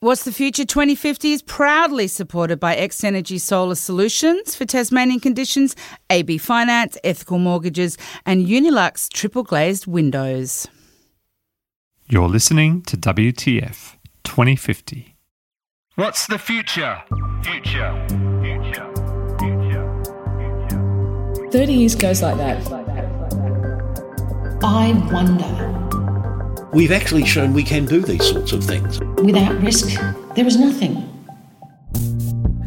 What's the Future 2050 is proudly supported by X Energy Solar Solutions for Tasmanian conditions, AB Finance, Ethical Mortgages, and Unilux Triple Glazed Windows. You're listening to WTF 2050. What's the future? Future. Future. Future. Future. 30 years goes like that. I wonder. We've actually shown we can do these sorts of things. Without risk, there is nothing.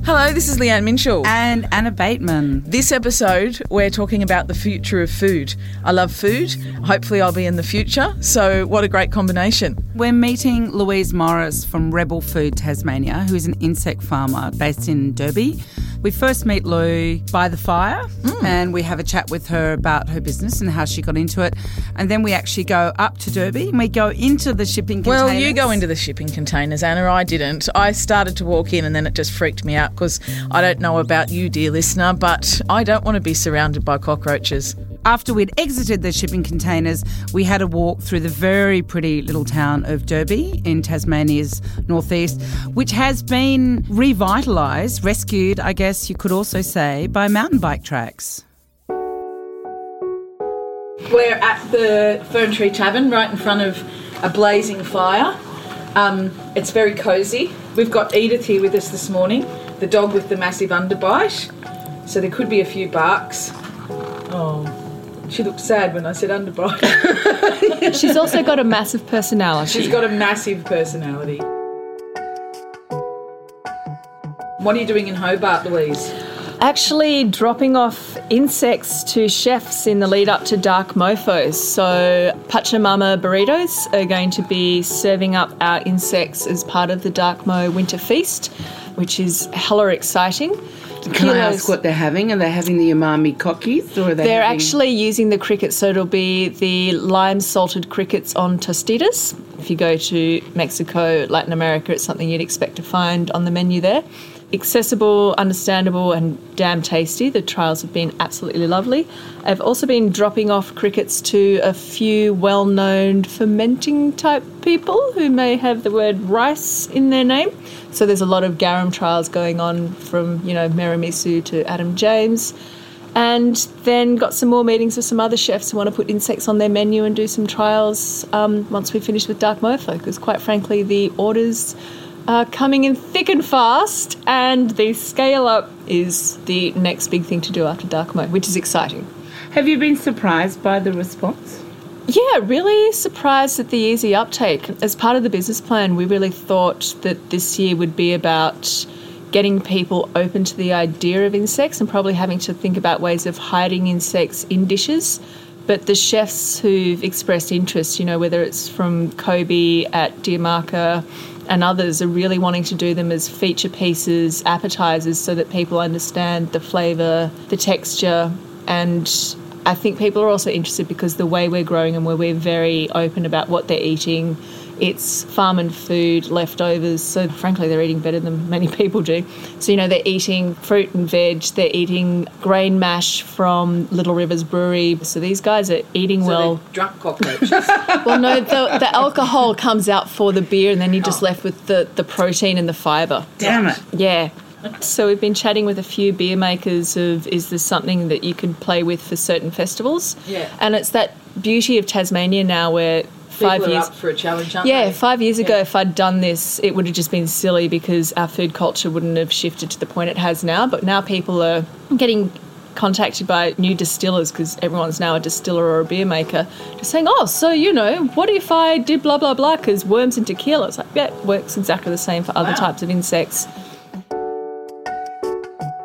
Hello, this is Leanne Minshall. And Anna Bateman. This episode, we're talking about the future of food. I love food. Hopefully, I'll be in the future. So, what a great combination. We're meeting Louise Morris from Rebel Food Tasmania, who is an insect farmer based in Derby. We first meet Lou by the fire mm. and we have a chat with her about her business and how she got into it. And then we actually go up to Derby and we go into the shipping containers. Well, you go into the shipping containers, Anna. I didn't. I started to walk in and then it just freaked me out because I don't know about you, dear listener, but I don't want to be surrounded by cockroaches. After we'd exited the shipping containers, we had a walk through the very pretty little town of Derby in Tasmania's northeast, which has been revitalised, rescued, I guess you could also say, by mountain bike tracks. We're at the Fern Tree Tavern right in front of a blazing fire. Um, it's very cosy. We've got Edith here with us this morning, the dog with the massive underbite. So there could be a few barks. Oh, she looked sad when I said underbite. She's also got a massive personality. She's got a massive personality. What are you doing in Hobart, Louise? Actually, dropping off insects to chefs in the lead up to Dark Mofos. So, Pachamama Burritos are going to be serving up our insects as part of the Dark Mo Winter Feast, which is hella exciting. Can kilos. I ask what they're having? Are they having the umami cockies or are they They're having... actually using the crickets, so it'll be the lime salted crickets on tostitas. If you go to Mexico, Latin America, it's something you'd expect to find on the menu there accessible, understandable, and damn tasty. The trials have been absolutely lovely. I've also been dropping off crickets to a few well known fermenting type people who may have the word rice in their name. So there's a lot of garum trials going on from, you know, Merimisu to Adam James. And then got some more meetings with some other chefs who want to put insects on their menu and do some trials um, once we finish with Dark Mofo, because quite frankly, the orders uh, coming in thick and fast, and the scale up is the next big thing to do after Dark Mofo, which is exciting. Have you been surprised by the response? Yeah, really surprised at the easy uptake. As part of the business plan, we really thought that this year would be about getting people open to the idea of insects and probably having to think about ways of hiding insects in dishes. But the chefs who've expressed interest, you know, whether it's from Kobi at Dier Makr and others are really wanting to do them as feature pieces, appetizers, so that people understand the flavour, the texture, and I think people are also interested because the way we're growing and where we're very open about what they're eating it's farm and food leftovers. So, frankly, they're eating better than many people do. So, you know, they're eating fruit and veg, they're eating grain mash from Little Rivers Brewery. So, these guys are eating so well. Drunk cockroaches. well, no, the, the, alcohol comes out for the beer, and then you're just oh. left with the, the protein and the fibre. Damn it. Yeah. So we've been chatting with a few beer makers of is this something that you can play with for certain festivals? Yeah. And it's that beauty of Tasmania now where five years for a challenge, yeah, they? five years yeah. ago, if I'd done this, it would have just been silly because our food culture wouldn't have shifted to the point it has now. But now people are getting contacted by new distillers because everyone's now a distiller or a beer maker, just saying, "Oh, so you know, what if I did blah blah blah?" Because worms and tequila, it's like yeah, it works exactly the same for other wow. types of insects.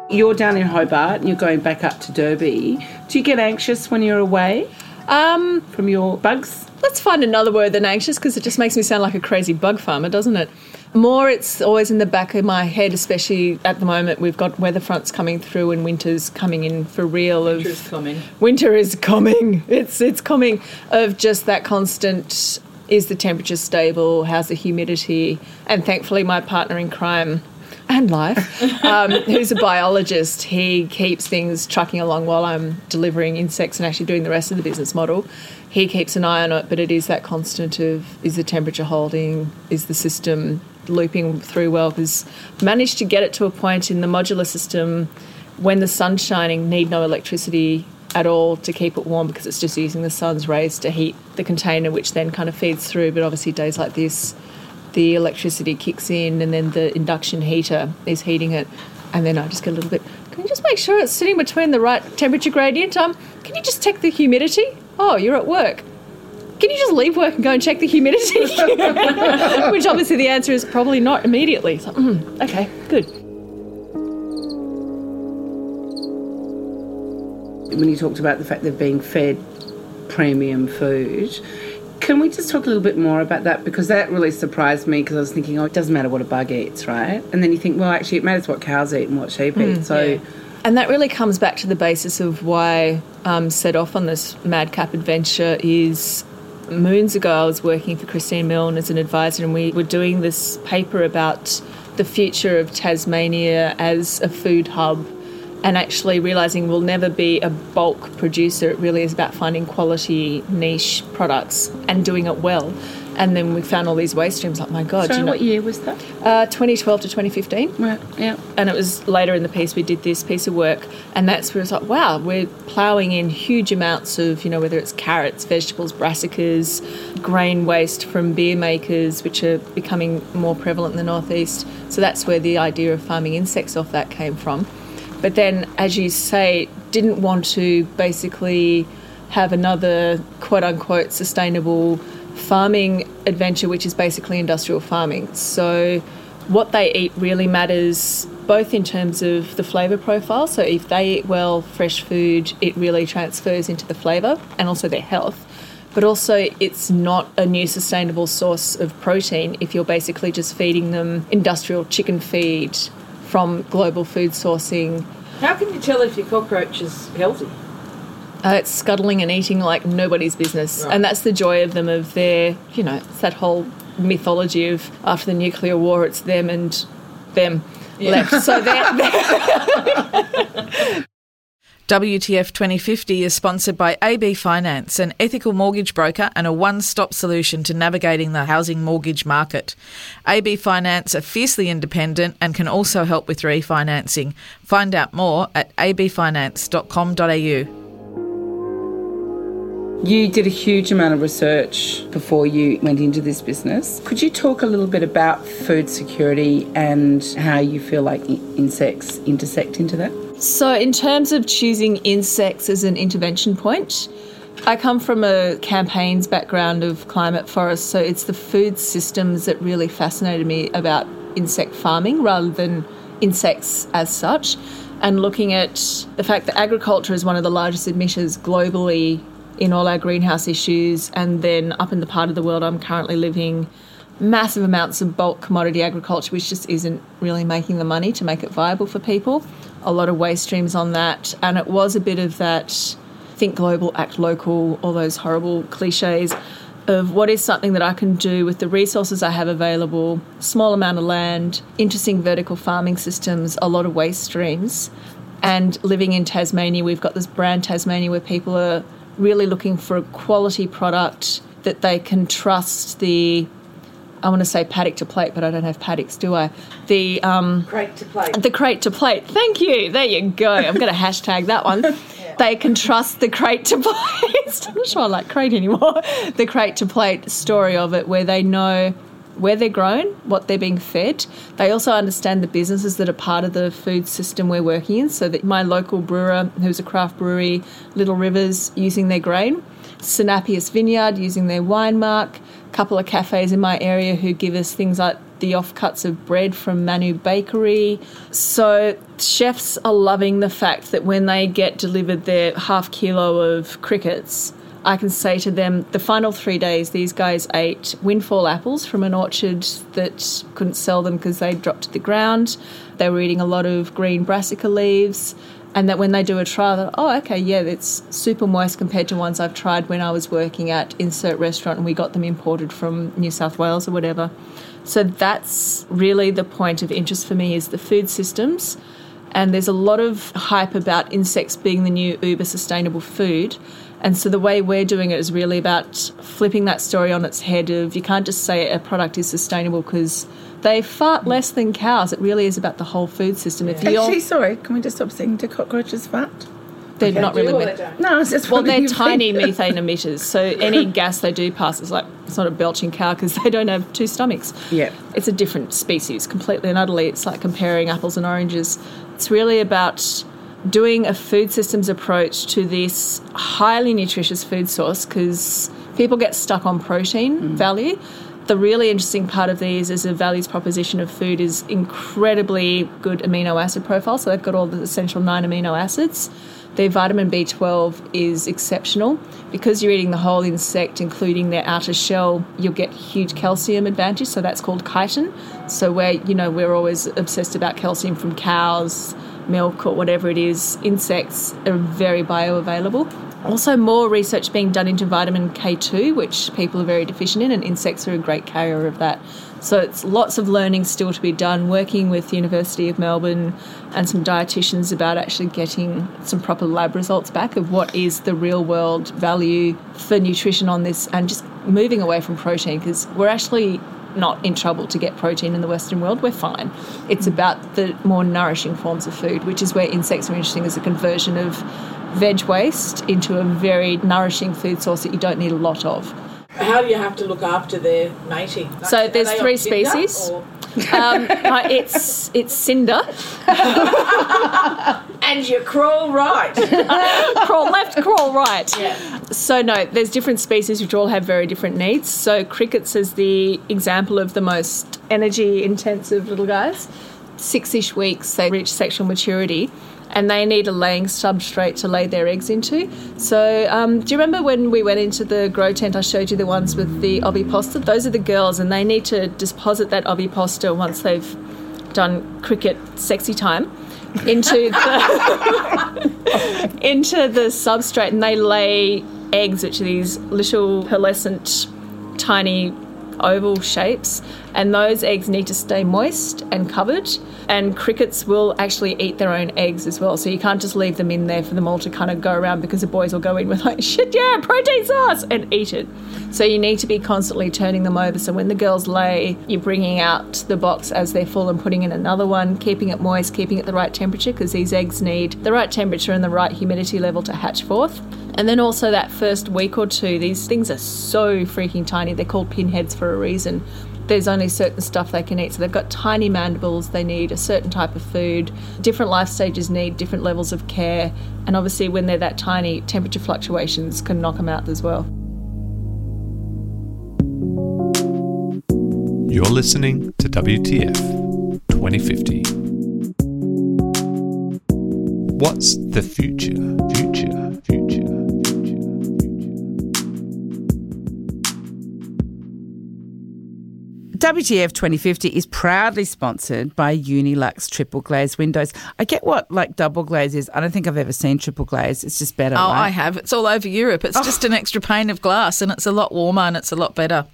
You're down in Hobart and you're going back up to Derby. Do you get anxious when you're away? Um, from your bugs? Let's find another word than anxious because it just makes me sound like a crazy bug farmer, doesn't it? More, it's always in the back of my head, especially at the moment. We've got weather fronts coming through and winter's coming in for real. Of, winter is coming. Winter is coming. It's it's coming. Of just that constant. Is the temperature stable? How's the humidity? And thankfully, my partner in crime and life, um, who's a biologist, he keeps things trucking along while I'm delivering insects and actually doing the rest of the business model. He keeps an eye on it, but it is that constant of is the temperature holding, is the system looping through well? Because managed to get it to a point in the modular system when the sun's shining, need no electricity at all to keep it warm because it's just using the sun's rays to heat the container, which then kind of feeds through. But obviously, days like this, the electricity kicks in, and then the induction heater is heating it. And then I just get a little bit. Can you just make sure it's sitting between the right temperature gradient? Um, can you just check the humidity? Oh, you're at work. Can you just leave work and go and check the humidity? Which obviously the answer is probably not immediately. Like, mm, okay, good. When you talked about the fact they're being fed premium food, can we just talk a little bit more about that? Because that really surprised me because I was thinking, oh, it doesn't matter what a bug eats, right? And then you think, well, actually, it matters what cows eat and what sheep eat. So, And that really comes back to the basis of why um, set off on this madcap adventure is moons ago I was working for Christine Milne as an advisor and we were doing this paper about the future of Tasmania as a food hub and actually realizing we'll never be a bulk producer. It really is about finding quality niche products and doing it well. And then we found all these waste streams. Like, my God, so you know, what year was that? uh, 2012 to 2015 Right, yeah. and it was later in the piece we did this piece of work and that's where it's like wow we're ploughing in huge amounts of you know whether it's carrots vegetables brassicas grain waste from beer makers which are becoming more prevalent in the northeast so that's where the idea of farming insects off that came from but then as you say didn't want to basically have another quote unquote sustainable farming adventure which is basically industrial farming so what they eat really matters both in terms of the flavour profile. So if they eat well, fresh food, it really transfers into the flavour and also their health. But also, it's not a new sustainable source of protein if you're basically just feeding them industrial chicken feed from global food sourcing. How can you tell if your cockroach is healthy? Uh, it's scuttling and eating like nobody's business. And that's the joy of them, of their, you know, it's that whole mythology of after the nuclear war, it's them and them left. So they're, WTF 2050 is sponsored by AB Finance, an ethical mortgage broker and a one stop solution to navigating the housing mortgage market. AB Finance are fiercely independent and can also help with refinancing. Find out more at abfinance.com.au. You did a huge amount of research before you went into this business. Could you talk a little bit about food security and how you feel like insects intersect into that? So, in terms of choosing insects as an intervention point, I come from a campaigns background of climate forests, so it's the food systems that really fascinated me about insect farming rather than insects as such. And looking at the fact that agriculture is one of the largest emitters globally in all our greenhouse issues, and then up in the part of the world I'm currently living, massive amounts of bulk commodity agriculture, which just isn't really making the money to make it viable for people. A lot of waste streams on that, and it was a bit of that think global, act local, all those horrible cliches of what is something that I can do with the resources I have available, small amount of land, interesting vertical farming systems, a lot of waste streams. And living in Tasmania, we've got this brand Tasmania where people are really looking for a quality product that they can trust the I want to say paddock to plate, but I don't have paddocks, do I? The um, Crate to plate. the crate to plate. Thank you. There you go. I'm going to hashtag that one. They can trust the crate to plate. I'm not sure I like crate anymore. The crate to plate story of it, where they know where they're grown, what they're being fed. They also understand the businesses that are part of the food system we're working in. So that my local brewer, who's a craft brewery, Little Rivers, using their grain. Sinapius Vineyard using their wine marc, couple of cafes in my area who give us things like the offcuts of bread from Manu Bakery. So chefs are loving the fact that when they get delivered their half kilo of crickets, I can say to them, the final three days, these guys ate windfall apples from an orchard that couldn't sell them because they dropped to the ground. They were eating a lot of green brassica leaves and that when they do a trial, oh, okay, yeah, it's super moist compared to ones I've tried when I was working at insert restaurant and we got them imported from New South Wales or whatever. So that's really the point of interest for me is the food systems. And there's a lot of hype about insects being the new uber sustainable food. And so the way we're doing it is really about flipping that story on its head of you can't just say a product is sustainable because They fart less than cows. It really is about the whole food system. If you're, Actually, sorry, can we just stop saying do cockroaches fart? they're not really. Do or me- they? No, it's just well, they're if they- tiny methane emitters, so any gas they do pass is like it's not a belching cow because they don't have two stomachs. Yeah. It's a different species, completely and utterly. It's like comparing apples and oranges. It's really about doing a food systems approach to this highly nutritious food source because people get stuck on protein mm. value. The really interesting part of these is the values proposition of food is incredibly good amino acid profile. So they've got all the essential nine amino acids. Their vitamin B12 is exceptional. Because you're eating the whole insect, including their outer shell, you'll get huge calcium advantage. So that's called chitin. So where you know we're always obsessed about calcium from cows, milk, or whatever it is, insects are very bioavailable. Also, more research being done into vitamin K2, which people are very deficient in, and insects are a great carrier of that. So it's lots of learning still to be done, working with the University of Melbourne and some dietitians about actually getting some proper lab results back of what is the real world value for nutrition on this and just moving away from protein because we're actually not in trouble to get protein in the Western world. We're fine. It's about the more nourishing forms of food, which is where insects are interesting as a conversion of veg waste into a very nourishing food source that you don't need a lot of. How do you have to look after their mating? Like, So there's three species. Um, it's it's cinder, And you crawl right. crawl left, crawl right. So no, there's different species which all have very different needs. So crickets is the example of the most energy intensive little guys. Six-ish weeks they reach sexual maturity. And they need a laying substrate to lay their eggs into. So, um, do you remember when we went into the grow tent? I showed you the ones with the ovipositor. Those are the girls, and they need to deposit that ovipositor once they've done cricket sexy time into the into the substrate and they lay eggs which are these little pearlescent tiny oval shapes and those eggs need to stay moist and covered and crickets will actually eat their own eggs as well. So you can't just leave them in there for them all to kind of go around because the boys will go in with like shit yeah protein sauce and eat it. So you need to be constantly turning them over. So when the girls lay you're bringing out the box as they're full and putting in another one keeping it moist keeping it the right temperature because these eggs need the right temperature and the right humidity level to hatch forth and then also that first week or two, these things are so freaking tiny. They're called pinheads for a reason. There's only certain stuff they can eat. So they've got tiny mandibles, they need a certain type of food. Different life stages need different levels of care. And obviously, when they're that tiny, temperature fluctuations can knock them out as well. You're listening to WTF 2050. What's the future? Future, WTF 2050 is proudly sponsored by Unilux Triple Glaze Windows. I get what like double glaze is. I don't think I've ever seen triple glaze. It's just better. Oh, right? I have. It's all over Europe. It's oh. just an extra pane of glass and it's a lot warmer and it's a lot better.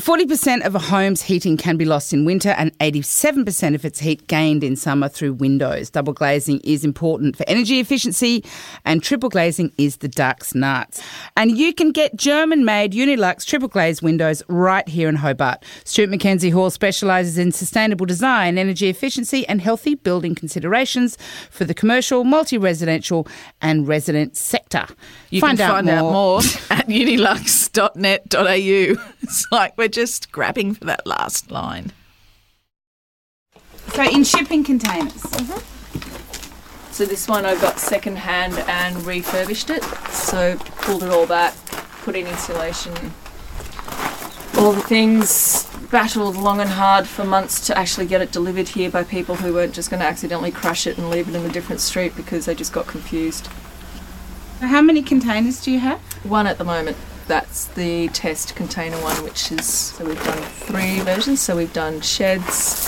40% of a home's heating can be lost in winter and 87% of its heat gained in summer through windows. Double glazing is important for energy efficiency and triple glazing is the duck's nuts. And you can get German-made Unilux triple glazed windows right here in Hobart. Stuart Mackenzie Hall specialises in sustainable design, energy efficiency and healthy building considerations for the commercial, multi-residential and resident sector. You can find out more unilux.net.au. It's like we're just grabbing for that last line. So in shipping containers. Mm-hmm. So this one I got second hand and refurbished it. So pulled it all back, put in insulation, all the things. Battled long and hard for months to actually get it delivered here by people who weren't just going to accidentally crush it and leave it in a different street because they just got confused. How many containers do you have? One at the moment. That's the test container one, which is so we've done three versions. So we've done sheds,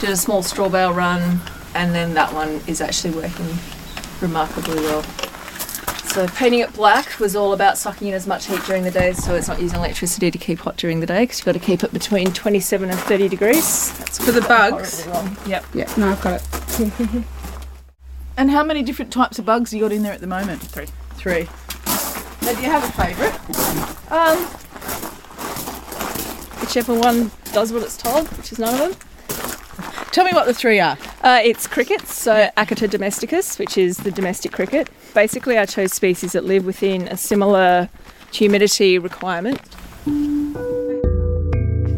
did a small straw bale run, and then that one is actually working remarkably well. So painting it black was all about sucking in as much heat during the day, so it's not using electricity to keep hot during the day because you've got to keep it between 27 and 30 degrees. That's For the bugs. horribly wrong. Yep. Yeah, no, I've got it. And how many different types of bugs you got in there at the moment? Three. Three. Now, do you have a favourite? Um, whichever one does what it's told, which is none of them. Tell me what the three are. Uh, it's crickets, so Acheta domesticus, which is the domestic cricket. Basically, I chose species that live within a similar humidity requirement.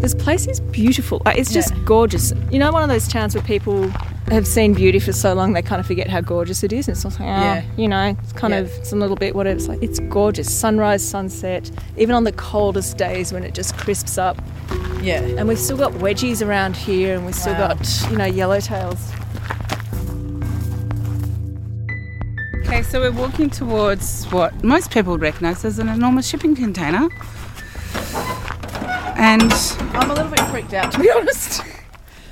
This place is beautiful. Like, It's just gorgeous. You know, one of those towns where people have seen beauty for so long they kind of forget how gorgeous it is. And it's just like, oh, Yeah. you know, it's kind Yeah. of it's a little bit whatever. It's like it's gorgeous. Sunrise, sunset, even on the coldest days when it just crisps up. Yeah. And we've still got wedgies around here, and we've still Wow. got you know yellowtails. Okay, so we're walking towards what most people would recognise as an enormous shipping container. And I'm a little bit freaked out, to be honest.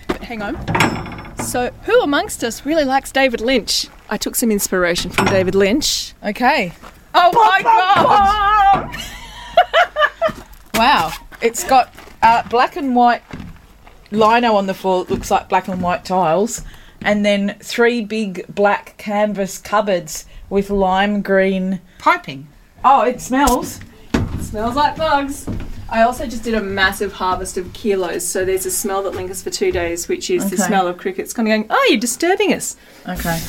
But hang on. So, who amongst us really likes David Lynch? I took some inspiration from David Lynch. Okay. Oh my god! wow. It's got uh, black and white lino on the floor. It looks like black and white tiles. And then three big black canvas cupboards with lime green. piping. Oh, it smells. Smells like bugs. I also just did a massive harvest of kilos, so there's a smell that lingers for two days, which is the smell of crickets kind of going, oh, you're disturbing us. Okay.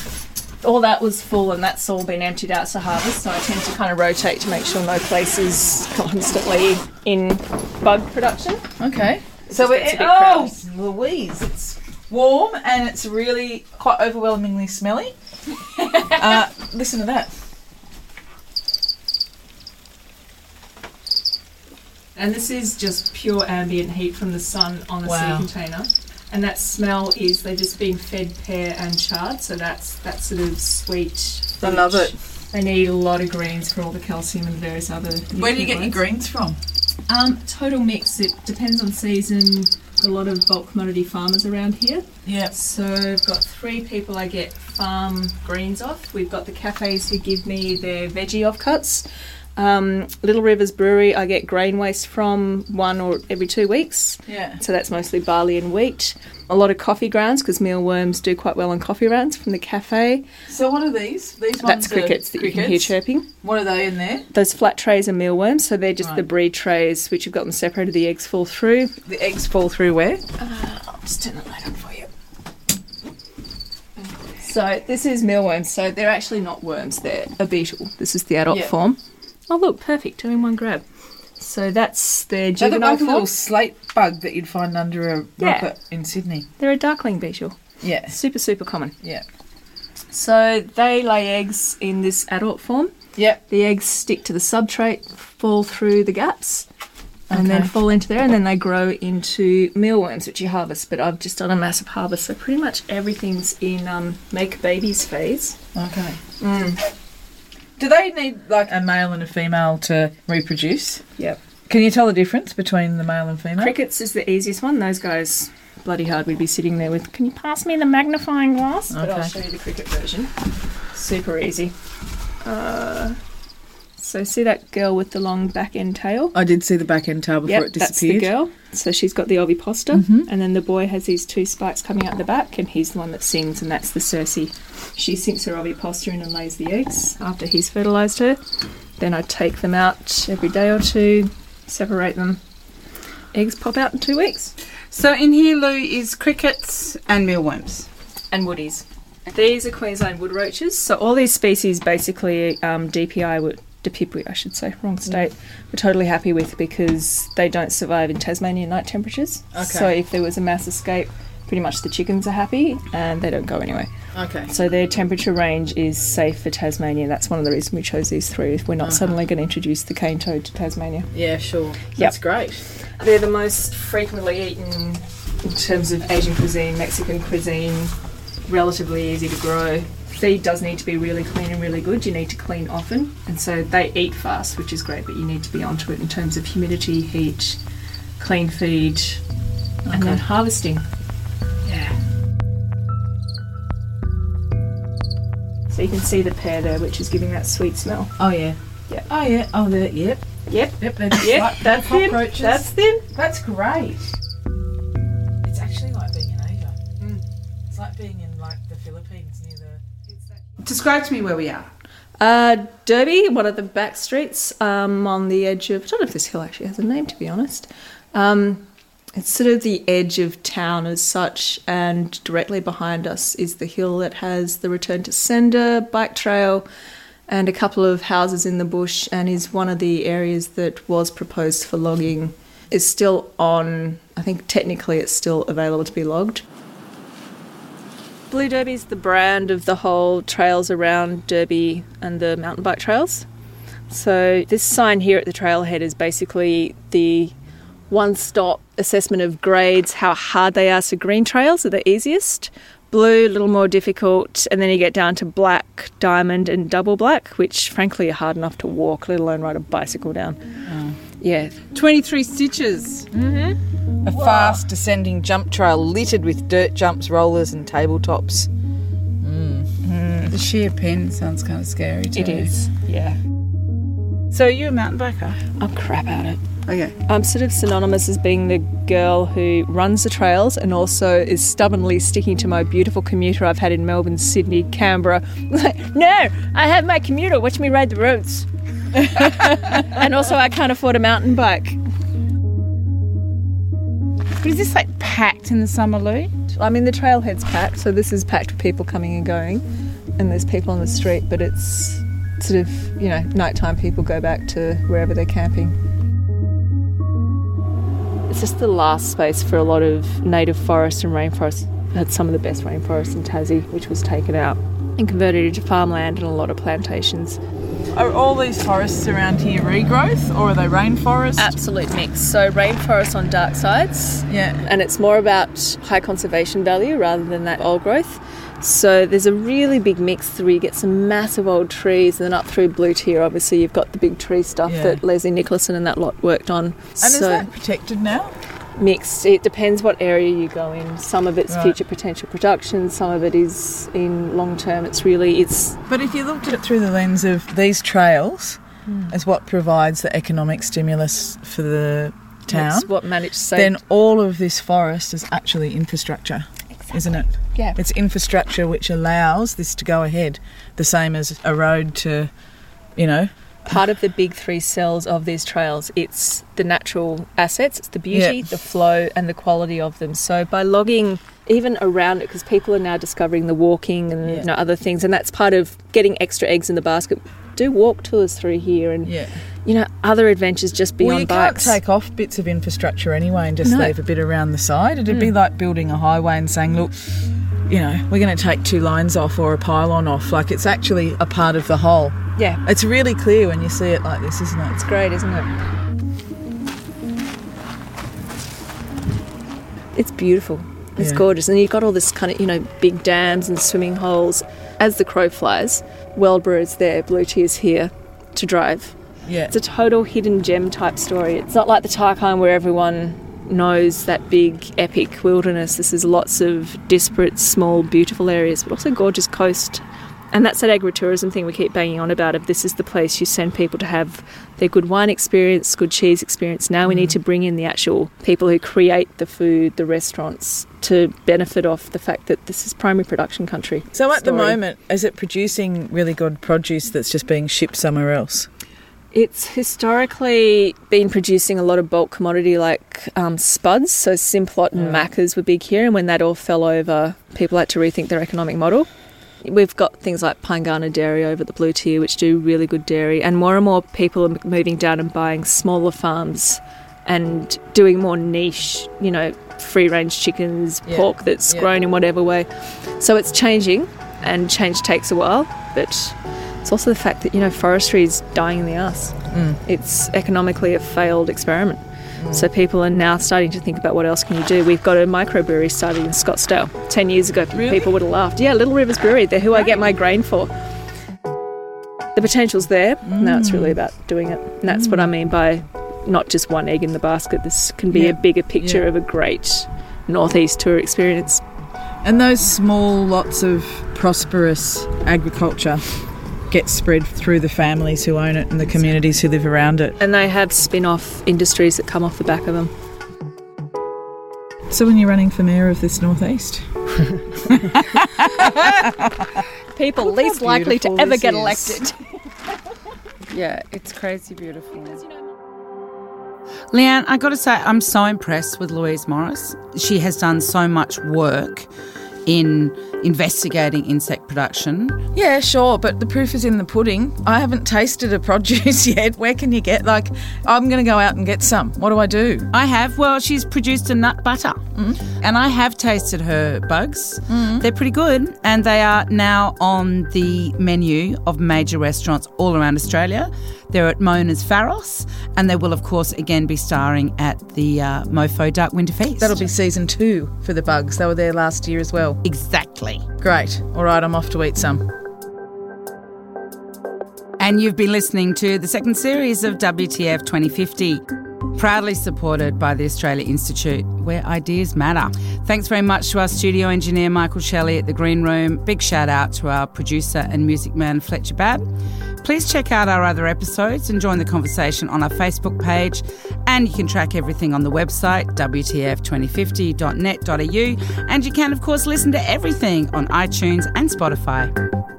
All that was full, and that's all been emptied out to harvest, so I tend to kind of rotate to make sure no place is constantly in bug production. Okay. So gets it, a bit oh, Louise, it's warm and it's really quite overwhelmingly smelly. uh, listen to that. And this is just pure ambient heat from the sun on the Wow. sea container. And that smell is they're just being fed pear and chard, so that's that sort of sweet. I love it. They need a lot of greens for all the calcium and various other. Where do you get your greens from? Um, total mix. It depends on season. A lot of bulk commodity farmers around here. Yeah. So I've got three people I get farm greens off. We've got the cafes who give me their veggie offcuts. Um, Little Rivers Brewery, I get grain waste from one or every two weeks. Yeah. So that's mostly barley and wheat. A lot of coffee grounds because mealworms do quite well on coffee grounds from the cafe. So what are these? These ones That's crickets that you can hear chirping. What are they in there? Those flat trays are mealworms, so they're just the breed trays which you've got them separated. The eggs fall through. The eggs fall through where? I'll just turn the light on for you. So this is mealworms. So they're actually not worms. They're a beetle. This is the adult form. Oh look, perfect. Two in one grab. So that's their look juvenile like a form. little slate bug that you'd find under a Yeah. rocket in Sydney. They're a darkling beetle. Yeah. Super super common. Yeah. So they lay eggs in this adult form. Yep. The eggs stick to the substrate, fall through the gaps, and then Okay. fall into there, and then they grow into mealworms, which you harvest. But I've just done a massive harvest, so pretty much everything's in um, make babies phase. Okay. Do they need like a male and a female to reproduce? Yep. Can you tell the difference between the male and female? Crickets is the easiest one. Those guys, bloody hard. We'd be sitting there with. Can you pass me the magnifying glass? But I'll show you the cricket version. Super easy. Uh, so see that girl with the long back end tail? I did see the back end tail before Yep, it that's the disappeared. girl. So she's got the ovipositor, and then the boy has these two spikes coming out the back, and he's the one that sings, and that's the Circe. She sinks her ovipositor in and lays the eggs after he's fertilised her. Then I take them out every day or two, separate them. Eggs pop out in two weeks. So in here, Lou, is crickets and mealworms. and woodies. These are Queensland wood roaches. So all these species, basically, um, DPI would. DPIPWE, I should say, wrong state. We're totally happy with because they don't survive in Tasmanian night temperatures. Okay. So if there was a mass escape, pretty much the chickens are happy and they don't go anywhere. Okay. So their temperature range is safe for Tasmania. That's one of the reasons we chose these three. If we're not uh-huh. suddenly going to introduce the cane toad to Tasmania. Yeah, sure. That's great. They're the most frequently eaten in terms of Asian cuisine, Mexican cuisine, relatively easy to grow. Feed does need to be really clean and really good. You need to clean often. And so they eat fast, which is great, but you need to be onto it in terms of humidity, heat, clean feed, and then harvesting. Yeah. So you can see the pear there, which is giving that sweet smell. Oh yeah. Yeah. Oh yeah. Oh there. Yep. Yep. Yep. They're Yep, that's them. cockroaches. That's them. That's great. Describe to me where we are. Uh, Derby, one of the back streets um, on the edge of. I don't know if this hill actually has a name, to be honest. Um, It's sort of the edge of town as such, and directly behind us is the hill that has the return to sender bike trail and a couple of houses in the bush, and is one of the areas that was proposed for logging. Is still on, I think technically it's still available to be logged. Blue Derby is the brand of the whole trails around Derby and the mountain bike trails. So, this sign here at the trailhead is basically the one stop assessment of grades, how hard they are. So, green trails are the easiest, blue, a little more difficult, and then you get down to black, diamond, and double black, which frankly are hard enough to walk, let alone ride a bicycle down. Yeah. 23 stitches. Mhm. A fast descending jump trail littered with dirt jumps, rollers, and tabletops. The sheer pen sounds kind of scary too. It is, yeah. So are you a mountain biker? I'm crap at it. Okay. I'm sort of synonymous as being the girl who runs the trails and also is stubbornly sticking to my beautiful commuter I've had in Melbourne, Sydney, Canberra. No, I have my commuter. Watch me ride the roads. and also, I can't afford a mountain bike. But is this like packed in the summer, Lou? I mean, the trailhead's packed, so this is packed with people coming and going, and there's people on the street, but it's sort of, you know, nighttime people go back to wherever they're camping. It's just the last space for a lot of native forest and rainforest. We had some of the best rainforests in Tassie, which was taken out and converted into farmland and a lot of plantations. Are all these forests around here regrowth or are they rainforest? Absolute mix. So rainforest on dark sides, Yeah. and it's more about high conservation value rather than that old growth. So there's a really big mix through. You get some massive old trees, and then up through Blue Tier, obviously you've got the big tree stuff Yeah. that Leslie Nicholson and that lot worked on. And so is that protected now? Mixed. It depends what area you go in. Some of it's Right. future potential production. Some of it is in long term. It's really it's But if you looked at it through the lens of these trails hmm. as what provides the economic stimulus for the town, it's what managed to then all of this forest is actually infrastructure, isn't it? Yeah. It's infrastructure which allows this to go ahead, the same as a road to, you know, part of the big three cells of these trails it's the natural assets it's the beauty Yeah. the flow and the quality of them so by logging even around it because people are now discovering the walking and Yeah. you know other things and that's part of getting extra eggs in the basket do walk tours through here and yeah. you know other adventures just beyond well, you bikes can't take off bits of infrastructure anyway and just No. leave a bit around the side. It'd be mm. like building a highway and saying, look, you know, we're going to take two lines off or a pylon off. Like it's actually a part of the whole. yeah It's really clear when you see it like this, isn't it? it's great isn't it it's beautiful it's Yeah. gorgeous and you've got all this kind of you know big dams and swimming holes as the crow flies Weldborough is there Blue Tier here to drive Yeah. It's a total hidden gem type story. It's not like the Tarkine where everyone knows that big epic wilderness. This is lots of disparate, small, beautiful areas, but also gorgeous coast. And that's that agritourism thing we keep banging on about of this is the place you send people to have their good wine experience, good cheese experience. Now we need mm. to bring in the actual people who create the food, the restaurants, to benefit off the fact that this is primary production country. So at the moment, is it producing really good produce that's just being shipped somewhere else? It's historically been producing a lot of bulk commodity like um, spuds, so Simplot and Macca's were big here, and when that all fell over, people had to rethink their economic model. We've got things like Pyengana Dairy over the Blue Tier, which do really good dairy, and more and more people are moving down and buying smaller farms and doing more niche, you know, free range chickens, Yeah. pork that's Yeah. grown in whatever way. So it's changing, and change takes a while, but it's also the fact that, you know, forestry is dying in the ass. Mm. It's economically a failed experiment. So mm. people are now starting to think about what else can you do. We've got a microbrewery started in Scottsdale. Ten years ago, people would have laughed. Yeah, Little Rivers Brewery. They're who I get my grain for. The potential's there. Now it's really mm. about doing it. And that's what I mean by not just one egg in the basket. This can be Yeah. a bigger picture Yeah. of a great northeast tour experience. And those small lots of prosperous agriculture get spread through the families who own it and the communities who live around it. And they have spin-off industries that come off the back of them. So when you're running for mayor of this northeast, People least likely to ever get is. elected. Yeah, it's crazy beautiful. Leanne, I got to say, I'm so impressed with Louise Morris. She has done so much work in investigating insect production. Yeah, sure, but the proof is in the pudding. I haven't tasted a produce yet. Where can you get, like, I'm going to go out and get some. What do I do? I have. Well, she's produced a nut butter, and I have tasted her bugs. They're pretty good, and they are now on the menu of major restaurants all around Australia. They're at Mona's Pharos, and they will, of course, again be starring at the uh, Mofo Dark Winter Feast. That'll be season two for the bugs. They were there last year as well. exactly. Great. All right, I'm off to eat some. And you've been listening to the second series of WTF 2050, proudly supported by the Australia Institute, where ideas matter. Thanks very much to our studio engineer, Michael Shelley at the Green Room. Big shout out to our producer and music man, Fletcher Babb. Please check out our other episodes and join the conversation on our Facebook page. And you can track everything on the website, WTF2050.net.au. And you can, of course, listen to everything on iTunes and Spotify.